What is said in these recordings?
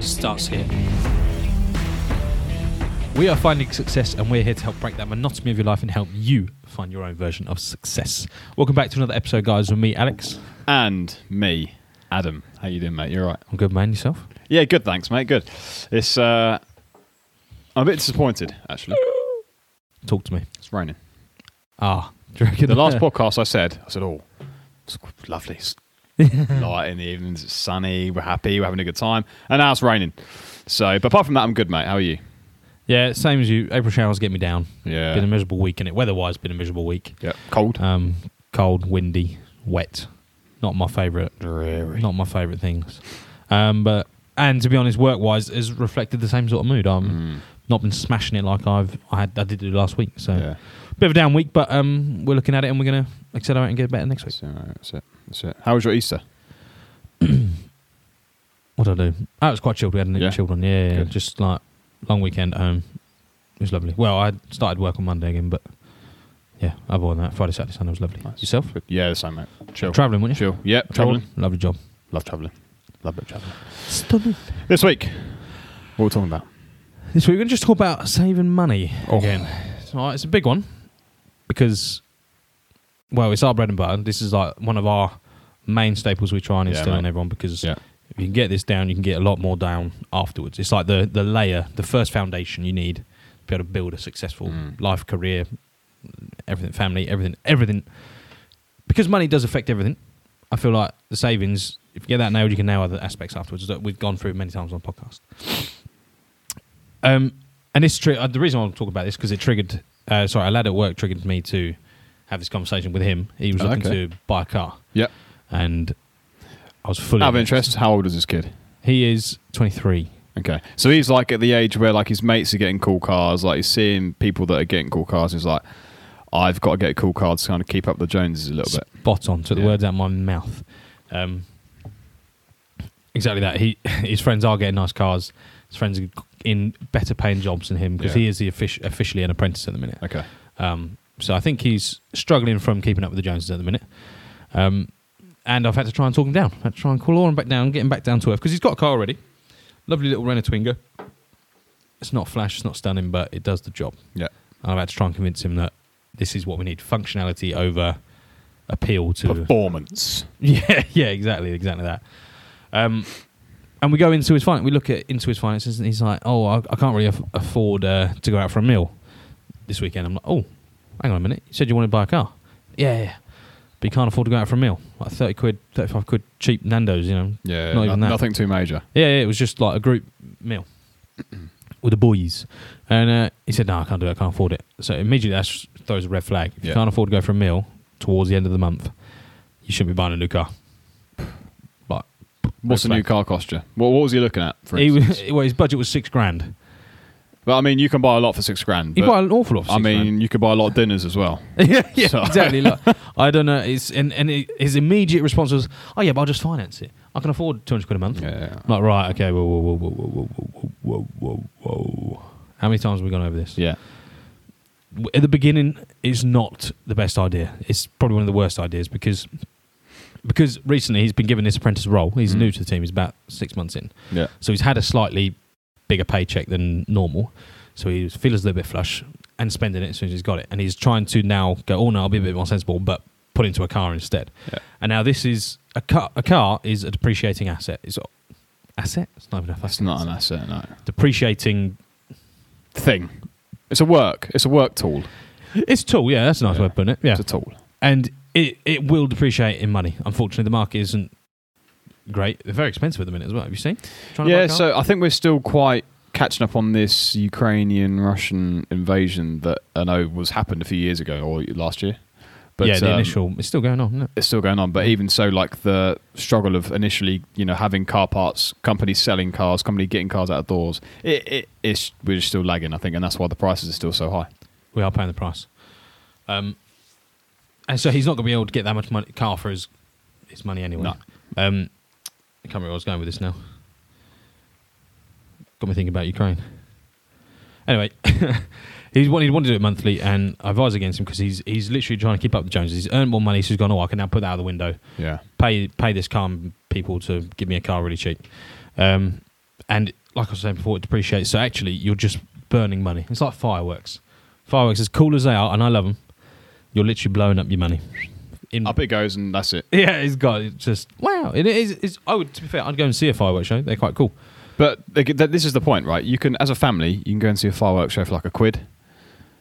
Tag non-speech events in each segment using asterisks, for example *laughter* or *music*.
starts here. We are finding success, and we're here to help break that monotony of your life and help you find your own version of success. Welcome back to another episode, guys, with me, Alex. and me, Adam. How you doing, mate? You're right. I'm good, man. Yourself? Yeah, good. Thanks, mate. Good. It's. uh I'm a bit disappointed, actually. Talk to me. It's raining. Ah, do you reckon The last *laughs* podcast I said, I said, "Oh, it's lovely. It's *laughs* light in the evenings. It's sunny. We're happy. We're having a good time." And now it's raining. So, but apart from that, I'm good, mate. How are you? Yeah, same as you. April showers get me down. Yeah. Been a miserable week, and it weather-wise, been a miserable week. yeah. Cold. Um, cold, windy, wet. Not my favourite. Dreary. Not my favourite things. Um, but and to be honest, work-wise, has reflected the same sort of mood. I'm Mm, not been smashing it like I've I had I did do last week. So yeah. bit of a down week, but um, we're looking at it and we're gonna accelerate and get better next week. It. That's it. That's it. How was your Easter? *clears throat* What did I do? Oh, it was quite chilled. We had Yeah? children. Yeah, yeah, just like long weekend at home. It was lovely. Well, I started work on Monday again, but yeah, other than that, Friday, Saturday, Sunday was lovely. Nice. Yourself? Yeah, the same, mate. Chill. Traveling, weren't you? Chill. Yep. Traveling. Lovely job. Love traveling. Love it traveling. Stunning. This week, what are we talking about? This week we're going to just talk about saving money Oh. again. So, it's a big one because, well, it's our bread and butter. This is like one of our main staples we try and instill mate. in everyone because Yeah. if you can get this down, you can get a lot more down afterwards. It's like the the layer, the first foundation you need to be able to build a successful Mm. life, career, everything, family, everything, everything. Because money does affect everything. I feel like the savings, if you get that nailed, you can nail other aspects afterwards that we've gone through many times on the podcast. Um, and this tri- uh, the reason I want to talk about this because it triggered. Uh, sorry, a lad at work triggered me to have this conversation with him. He was looking okay. to buy a car, Yep. and I was fully Out of interest, how old is this kid? He is 23. Okay, so he's like at the age where like his mates are getting cool cars, like he's seeing people that are getting cool cars. He's like, I've got to get a cool car to kind of keep up the Joneses a little bit. Spot on. Took the words out of my mouth. Um, exactly that. He *laughs* his friends are getting nice cars. His friends are in better paying jobs than him because Yeah. he is the offic- officially an apprentice at the minute. Okay, Um, so I think he's struggling from keeping up with the Joneses at the minute. Um, and I've had to try and talk him down. had to try and claw him back down, get him back down to earth because he's got a car already. Lovely little Renault Twingo. It's not flash, it's not stunning, but it does the job. yeah, And I've had to try and convince him that this is what we need: functionality over appeal to. performance. *laughs* Yeah, yeah, exactly, exactly that. Um, and we go into his finance. We look at into his finances, and he's like, "Oh, I, I can't really aff- afford uh, to go out for a meal this weekend." I'm like, "Oh, hang on a minute. You said you wanted to buy a car. Yeah, yeah, but you can't afford to go out for a meal. Like thirty quid, thirty-five quid, cheap Nando's. You know? Yeah, Not no- even that. nothing too major. Yeah, yeah, it was just like a group meal *clears throat* with the boys." And uh, he said, "No, I can't do it. I can't afford it." So immediately that throws a red flag. If you Yeah. can't afford to go for a meal towards the end of the month, you shouldn't be buying a new car. But What's the Red new car cost you? What, what was he looking at? For he instance? was, *laughs* well, his budget was six grand. But I mean, you can buy a lot for six grand. You bought an awful lot. For I six mean, grand. you could buy a lot of dinners as well. *laughs* yeah, yeah, So- exactly. *laughs* Look, I don't know. It's and and it, his immediate response was, "Oh yeah, but I'll just finance it. I can afford two hundred quid a month." Yeah, I'm like right, okay, whoa, whoa, whoa, whoa, whoa, whoa, whoa, whoa, whoa. How many times have we gone over this? yeah. at the beginning it's not the best idea. It's probably one of the worst ideas because because recently he's been given this apprentice role. He's Mm. new to the team. He's about six months in, Yeah. so he's had a slightly bigger paycheck than normal. So he feels a little bit flush and spending it as soon as he's got it. And he's trying to now go, oh no, I'll be a bit more sensible, but put into a car instead. Yeah. And now this is a car. A car is a depreciating asset. It's asset. It's not even a That's not an asset, no. depreciating. Thing. It's a work. It's a work tool. It's a tool. Yeah, that's a nice Yeah. way of putting it. Yeah. It's a tool. and it, it will depreciate in money. Unfortunately, the market isn't great. They're very expensive at the minute as well. Have you seen? Trying Yeah, so I think we're still quite catching up on this Ukrainian Russian invasion that I know was happened a few years ago or last year. But yeah, the um, initial it's still going on. Isn't it? it's still going on. But even so, like the struggle of initially, you know, having car parts companies selling cars, company getting cars out of doors, it, it it's we're still lagging, I think, and that's why the prices are still so high. We are paying the price. Um, and so he's not going to be able to get that much money car for his his money anyway. No. Um, I can't remember where I was going with this now. Got me thinking about Ukraine. Anyway, *laughs* he's wanted, he wanted to do it monthly, and I advise against him because he's he's literally trying to keep up with the Joneses. He's earned more money, so he's gone. Oh, I can now put that out the window. Yeah, Pay pay this car people to give me a car really cheap. Um, and like I was saying before, it depreciates. So actually, you're just burning money. It's like fireworks. Fireworks, as cool as they are, and I love them, you're literally blowing up your money. In, up it goes, and that's it. yeah, it's got it's just wow. It is. It's, I would, to be fair, I'd go and see a fireworks show. They're quite cool. But they this is the point, right? You can, as a family, you can go and see a fireworks show for like a quid.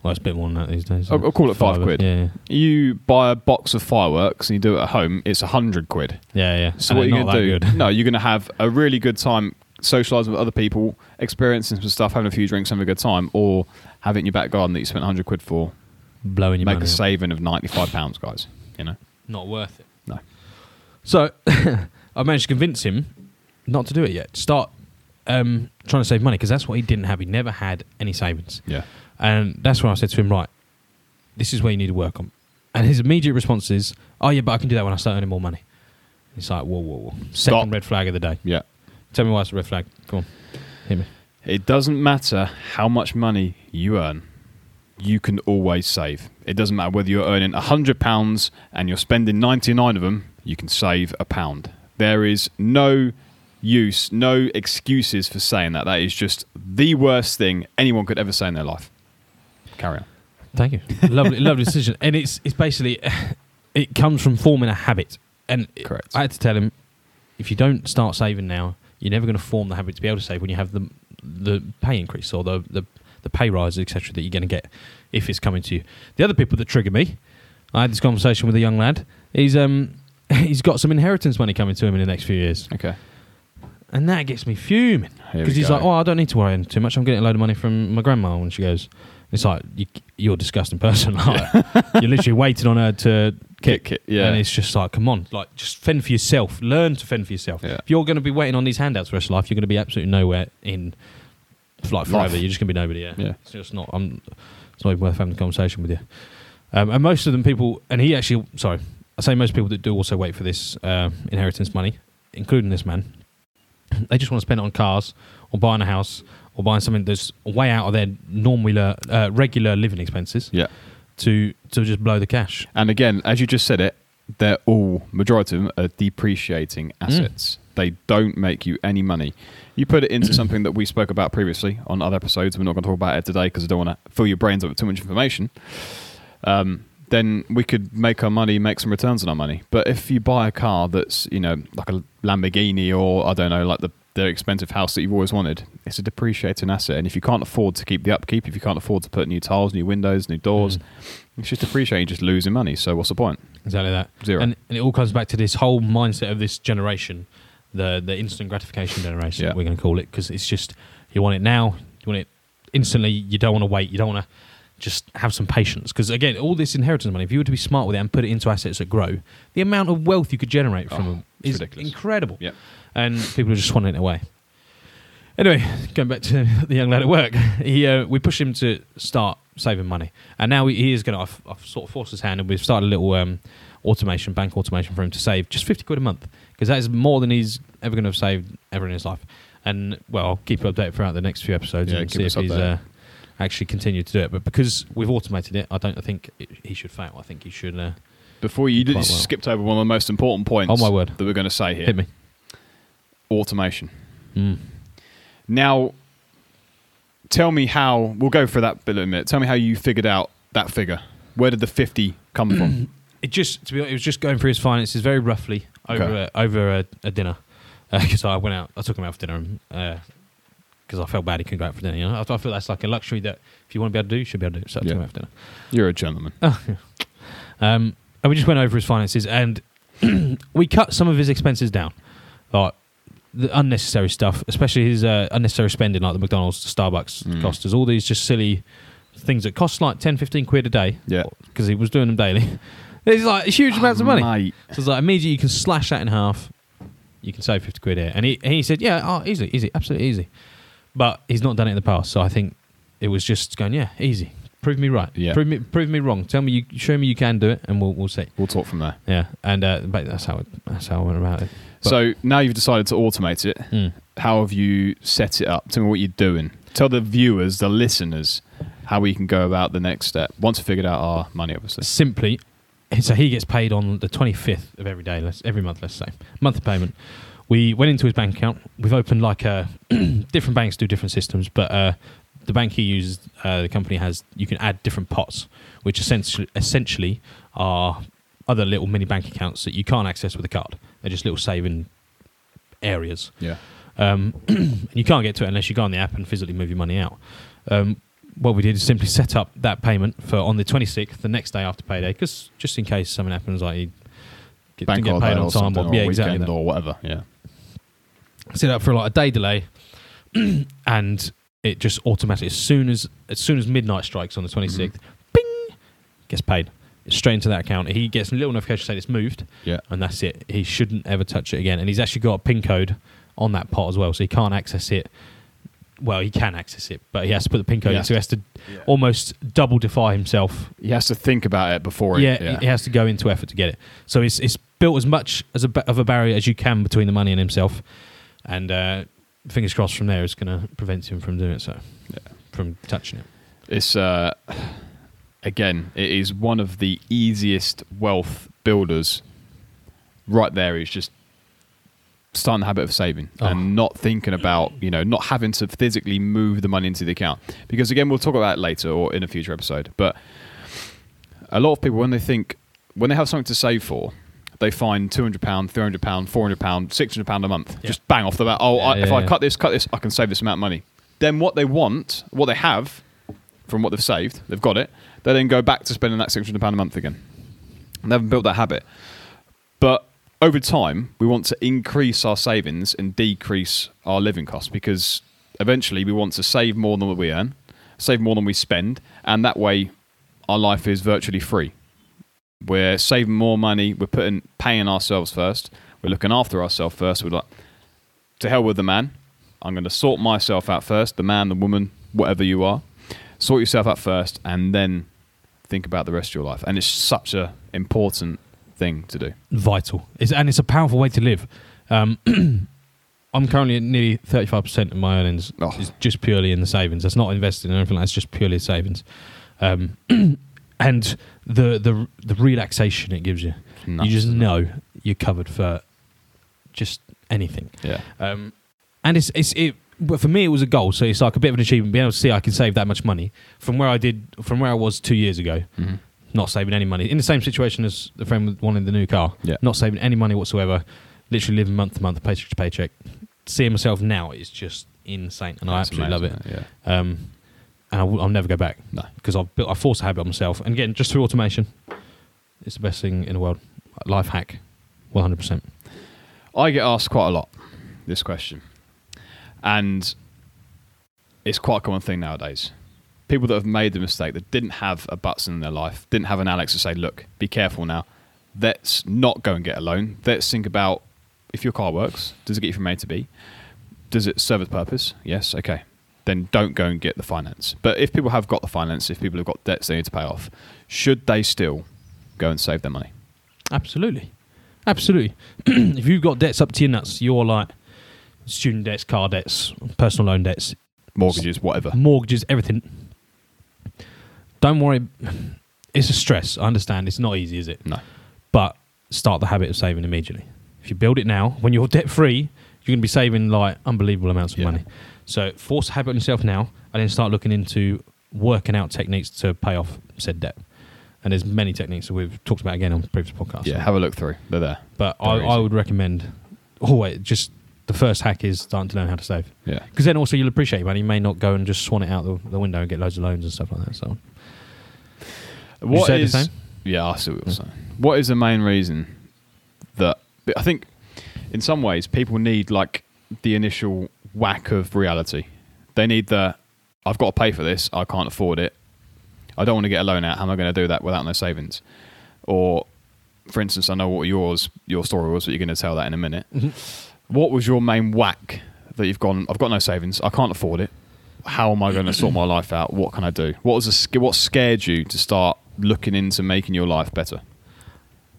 Well, it's a bit more than that these days. I'll- oh, I'll oh, call it five quid. Yeah, You buy a box of fireworks and you do it at home, it's a hundred quid. yeah, yeah. yeah. So And what are you they're gonna do? good. No, you're to have a really good time socialising with other people, experiencing some stuff, having a few drinks, having a good time, or have it in your back garden that you spent 100 quid for. Blowing your Make a up. saving of 95 pounds, guys. You know, Not worth it. no. So *laughs* I managed to convince him not to do it yet. Start um, trying to save money because that's what he didn't have. He never had any savings. Yeah. And that's when I said to him, right, this is where you need to work on. And his immediate response is, oh, yeah, but I can do that when I start earning more money. It's like, whoa, whoa, whoa. Second Stop. red flag of the day. Yeah. Tell me why it's a red flag. Come on. Hit me. It doesn't matter how much money you earn. You can always save. It doesn't matter whether you're earning hundred pounds and you're spending ninety nine of them. You can save a pound. There is no use, no excuses for saying that. That is just the worst thing anyone could ever say in their life. Carry on. Thank you. lovely, *laughs* lovely decision. And it's it's basically *sighs* it comes from forming a habit. And Correct. I had to tell him if you don't start saving now, you're never going to form the habit to be able to save when you have the the pay increase or the the, the pay rises, etc. That you're going to get if it's coming to you. The other people that trigger me, I had this conversation with a young lad. He's um *laughs* he's got some inheritance money coming to him in the next few years, Okay. and that gets me fuming Here we because he's go. like, "Oh, I don't need to worry too much. I'm getting a load of money from my grandma." And she goes, "It's like you, you're a disgusting person. *laughs* Like, *laughs* you're literally waiting on her to kick, Kick it, yeah. And it's just like, come on, like just fend for yourself. Learn to fend for yourself. Yeah. If you're going to be waiting on these handouts for the rest of life, you're going to be absolutely nowhere in like forever. Life. You're just to be nobody. Yeah. Yeah. It's just not. I'm. It's not even worth having a conversation with you. Um, and most of them people, and he actually, sorry, I say most people that do also wait for this uh, inheritance money, including this man, *clears throat* they just want to spend it on cars or buying a house or buying something that's way out of their normal, uh, regular living expenses Yeah. to to just blow the cash. And again, as you just said it, they're all majority of them are depreciating assets. They don't make you any money. You put it into *clears throat* something that we spoke about previously on other episodes. We're not going to talk about it today because I don't want to fill your brains up with too much information. Um, then we could make our money, make some returns on our money. But if you buy a car that's you know like a Lamborghini or I don't know like the the expensive house that you've always wanted, it's a depreciating asset. And if you can't afford to keep the upkeep, if you can't afford to put new tiles, new windows, new doors, Mm. it's just depreciating, just losing money. So what's the point? Exactly that. Zero. And, and it all comes back to this whole mindset of this generation, the the instant gratification generation. Yeah. We're going to call it because it's just you want it now, you want it instantly. You don't want to wait. You don't want to just have some patience because again, all this inheritance money. If you were to be smart with it and put it into assets that grow, the amount of wealth you could generate from Oh, them is ridiculous. incredible. Yep. And people are just swanning it away. Anyway, going back to *laughs* the young lad at work, he uh, we pushed him to start saving money, and now he, is going to. I've, I've sort of forced his hand, and we've started a little um, automation, bank automation for him to save just fifty quid a month because that is more than he's ever going to have saved ever in his life. And well, I'll keep you updated throughout the next few episodes Yeah, and see if he's uh, actually continued to do it. But because we've automated it, I don't think it, he should fail. I think he should. Uh, Before you did, Quite well. skipped over one of the most important points Oh, my word. that we're going to say here hit me. Automation. Mm. Now, tell me how, we'll go for that bit in a minute. Tell me how you figured out that figure. Where did the 50 come from? *clears throat* It just to be honest, it was just going through his finances very roughly over Okay. a, over a, a dinner *laughs* because I went out. I took him out for dinner because I felt bad he couldn't go out for dinner. You know, I, I feel that's like a luxury that if you want to be able to do, you should be able to do. So I took Yeah. him out for dinner. You're a gentleman. *laughs* Um, and we just went over his finances and *clears throat* we cut some of his expenses down, like the unnecessary stuff, especially his uh, unnecessary spending, like the McDonald's, the Starbucks Mm. costas, all these just silly things that cost like 10, 15 quid a day. Yeah. because he was doing them daily. *laughs* It's like huge amounts of money. Mate. So it's like immediately you can slash that in half. You can save fifty quid here, and he and he said, "Yeah, oh, easy, easy, absolutely easy." But he's not done it in the past, so I think it was just going, "Yeah, easy. Prove me right. Yeah. Prove me, prove me wrong. Tell me, you show me you can do it, and we'll we'll see." We'll talk from there. Yeah, and uh, but that's how it, that's how I went about it. But- so now you've decided to automate it. Mm. How have you set it up? Tell me what you're doing. Tell the viewers, the listeners, how we can go about the next step once we figured out our money, obviously. simply so he gets paid on the 25th of every day let's every month let's say monthly payment we went into his bank account we've opened like a *clears throat* different banks do different systems but uh, the bank he uses uh, the company has you can add different pots which essentially essentially are other little mini bank accounts that you can't access with a card they're just little saving areas Yeah. um, *clears throat* and you can't get to it unless you go on the app and physically move your money out. Um, what we did is simply set up that payment for on the 26th, the next day after payday, because just in case something happens, like you get, Bank get paid on time, or, or yeah, exactly. That. or whatever. Yeah. Set up for like a day delay, *clears throat* and it just automatically, as soon as as soon as midnight strikes on the 26th, Mm-hmm. bing, gets paid straight into that account. He gets a little notification saying it's moved, Yeah. and that's it. He shouldn't ever touch it again. And he's actually got a pin code on that pot as well, so he can't access it. Well, he can access it, but he has to put the pin code in, so he has to almost double defy himself. He has to think about it before. Yeah, He, yeah. he has to go into effort to get it. So it's it's built as much as a of a barrier as you can between the money and himself, and uh, fingers crossed from there it's going to prevent him from doing it. So, Yeah. from touching it. It's uh, again, it is one of the easiest wealth builders. Right there is just starting the habit of saving Oh. and not thinking about you know not having to physically move the money into the account because again we'll talk about it later or in a future episode. But a lot of people when they think when they have something to save for. They find two hundred pound, three hundred pound, four hundred pound, six hundred pound a month. Yeah. Just bang off the bat. Oh, Yeah, I, if yeah, I cut this, cut this, I can save this amount of money. Then what they want, what they have, from what they've saved, they've got it. They then go back to spending that six hundred pound a month again. They haven't built that habit. But over time, we want to increase our savings and decrease our living costs because eventually we want to save more than what we earn, save more than we spend, and that way our life is virtually free. We're saving more money. We're putting paying ourselves first. We're looking after ourselves first. We're like, to hell with the man. I'm going to sort myself out first. The man, the woman, whatever you are, sort yourself out first, and then think about the rest of your life. And it's such a important thing to do. vital. It's, and it's a powerful way to live. Um, *clears throat* I'm currently at nearly 35% of my earnings Oh. is just purely in the savings. That's not investing in anything. That's just purely savings. Um, *clears throat* and the, the the relaxation it gives you. Nuts, you just know you're covered for just anything. Yeah. Um, and it's it's it. But for me, it was a goal. So it's like a bit of an achievement being able to see I can save that much money from where I did from where I was two years ago Mhm. not saving any money. In the same situation as the friend with wanting the new car. Yeah. Not saving any money whatsoever. Literally living month to month, paycheck to paycheck. Seeing myself now is just insane, and I That's absolutely love it. Yeah. Um, and I will, never go back No. because I've built, I forced a habit on myself. And again, just through automation, it's the best thing in the world. Life hack, one hundred percent. I get asked quite a lot this question, and it's quite a common thing nowadays. People that have made the mistake that didn't have a Butson in their life, didn't have an Alex to say, "Look, be careful now. Let's not go and get a loan. Let's think about if your car works. Does it get you from A to B? Does it serve its purpose? Yes. Okay. Then don't go and get the finance. But if people have got the finance, if people have got debts they need to pay off, should they still go and save their money? Absolutely, absolutely. *clears throat* if you've got debts up to your nuts, you're like student debts, car debts, personal loan debts, Mortgages, whatever. mortgages, everything. Don't worry. It's a stress. I understand. It's not easy, is it? No. But start the habit of saving immediately. If you build it now, when you're debt free, you're going to be saving like unbelievable amounts of Yeah. money. So force a habit on yourself now, and then start looking into working out techniques to pay off said debt. And there's many techniques that we've talked about again on previous podcasts. Yeah, have a look through. They're there. but I, I would recommend always just the first hack is starting to learn how to save. Yeah. Because then also you'll appreciate money. You may not go and just swan it out the, the window and get loads of loans and stuff like that. So What say the same? Yeah, I see what you're saying. What is the main reason that I think in some ways people need like the initial whack of reality. They need the I've got to pay for this, I can't afford it. I don't want to get a loan out. How am I going to do that without no savings? Or for instance, I know what yours your story was, but you're going to tell that in a minute. Mm-hmm. What was your main whack that you've gone? I've got no savings. I can't afford it. How am I going to sort my life out? What can I do? What was what scared you to start looking into making your life better?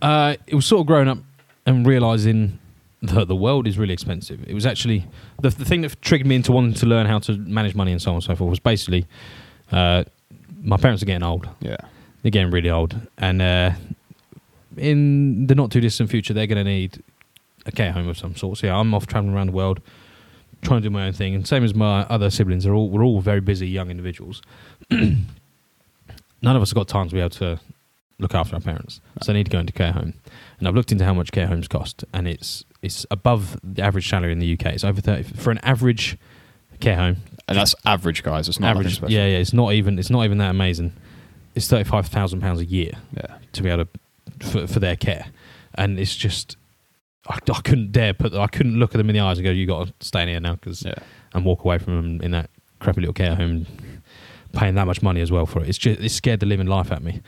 Uh, it was sort of growing up and realizing that the world is really expensive. It was actually the, the thing that triggered me into wanting to learn how to manage money and so on and so forth was basically uh, my parents are getting old. Yeah, They're getting really old, and uh, in the not too distant future, they're going to need a care home of some sort. So yeah, I'm off traveling around the world, trying to do my own thing, and same as my other siblings, are all we're all very busy young individuals. *clears throat* None of us have got time to be able to look after our parents, so they need to go into care home. And I've looked into how much care homes cost, and it's it's above the average salary in the UK. It's over thirty for an average care home. and that's average, guys. It's not average, yeah, yeah. It's not even it's not even that amazing. It's thirty five thousand pounds a year yeah. to be able to for, for their care, and it's just I, I couldn't dare put I couldn't look at them in the eyes and go, "You got to stay in here now," because yeah. and walk away from them in that crappy little care home, paying that much money as well for it. It's just it scared the living life at me.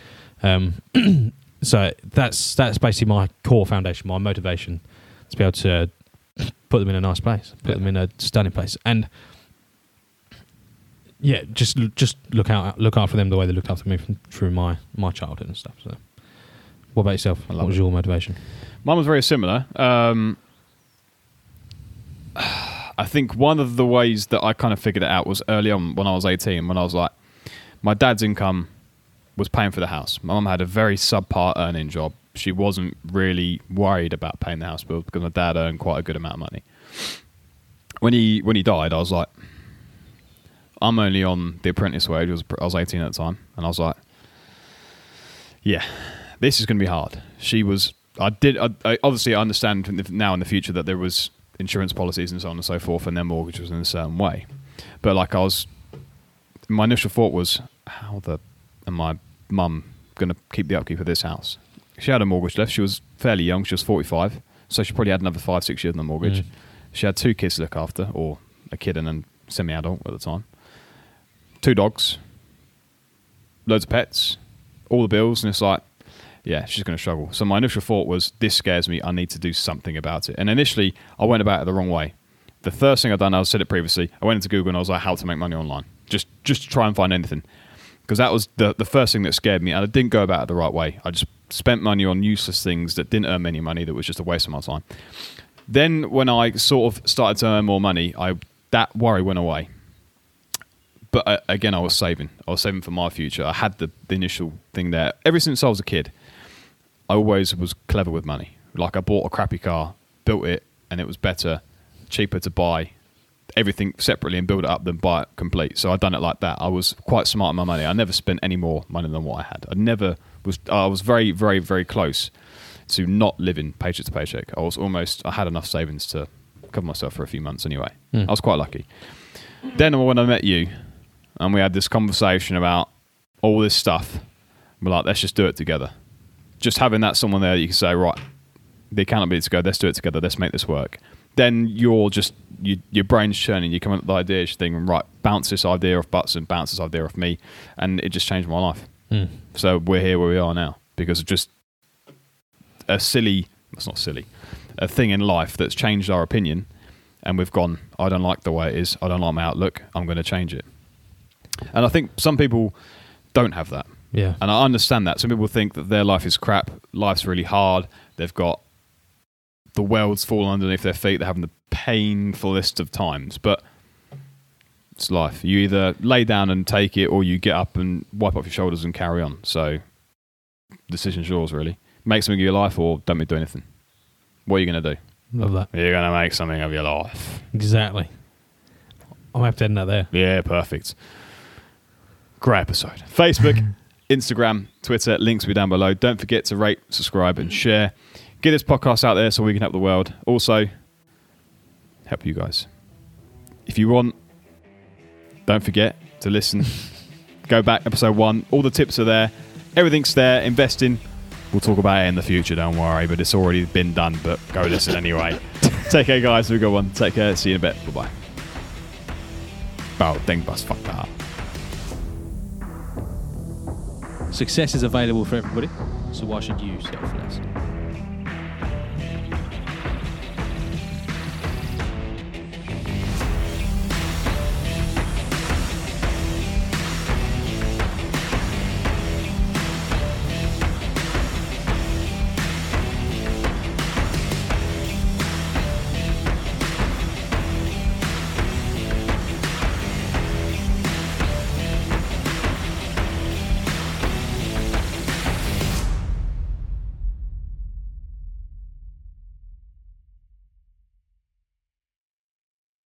Um, *clears throat* so that's that's basically my core foundation, my motivation to be able to put them in a nice place, put Yeah. them in a stunning place, and yeah, just just look out look after them the way they looked after me from, through my my childhood and stuff. So, what about yourself? What was it. your motivation? Mine was very similar. Um, I think one of the ways that I kind of figured it out was early on when I was 18, when I was like, my dad's income was paying for the house. My mum had a very subpar earning job. She wasn't really worried about paying the house bill because my dad earned quite a good amount of money. When he when he died, I was like, I'm only on the apprentice wage. I was, I was 18 at the time, and I was like, yeah, this is going to be hard. She was. I did. I, I obviously I understand now in the future that there was insurance policies and so on and so forth, and their mortgage was in a certain way. But like I was, my initial thought was, how the am my mum going to keep the upkeep of this house? She had a mortgage left. She was fairly young. She was forty five, so she probably had another five six years on the mortgage. Mm. She had two kids to look after, or a kid and a semi adult at the time. Two dogs, loads of pets, all the bills, and it's like, yeah, she's going to struggle. So my initial thought was, this scares me. I need to do something about it. And initially, I went about it the wrong way. The first thing I done, I said it previously. I went into Google and I was like, how to make money online, just just to try and find anything, because that was the the first thing that scared me, and I didn't go about it the right way. I just spent money on useless things that didn't earn me any money. That was just a waste of my time. Then when I sort of started to earn more money, I that worry went away but uh, again, I was saving. I was saving for my future. I had the, the initial thing there. Ever since I was a kid, I always was clever with money. Like I bought a crappy car, built it, and it was better, cheaper to buy everything separately and build it up than buy it complete. So I done it like that. I was quite smart with my money. I never spent any more money than what I had. I never was. I was very, very, very close to not living paycheck to paycheck. I was almost. I had enough savings to cover myself for a few months anyway. Hmm. I was quite lucky. Then when I met you, and we had this conversation about all this stuff. We're like, let's just do it together. Just having that someone there, you can say, right, the accountability to go, let's do it together, let's make this work. Then you're just you, your brain's churning. You come up with the ideas, thinking, right, bounce this idea off Butts and bounce this idea off me, and it just changed my life. Mm. So we're here where we are now because of just a silly. That's not silly. A thing in life that's changed our opinion, and we've gone. I don't like the way it is. I don't like my outlook. I'm going to change it. And I think some people don't have that. Yeah. And I understand that. Some people think that their life is crap, life's really hard, they've got the world's fallen underneath their feet, they're having the painfulest of times. But it's life. You either lay down and take it or you get up and wipe off your shoulders and carry on. So decision's yours really. Make something of your life or don't do anything. What are you gonna do? Love that. You're gonna make something of your life. Exactly. I'm have to end that there. Yeah, perfect. Great episode. Facebook, *laughs* Instagram, Twitter, links will be down below. Don't forget to rate, subscribe, and share. Get this podcast out there so we can help the world. Also, help you guys. If you want, don't forget to listen. *laughs* Go back, episode one. All the tips are there. Everything's there. Investing. We'll talk about it in the future, don't worry, but it's already been done. But go listen anyway. *laughs* Take care, guys. Have a good one. Take care. See you in a bit. Bye bye. Oh, dang bus. Fuck that Success is available for everybody, so why should you settle for less?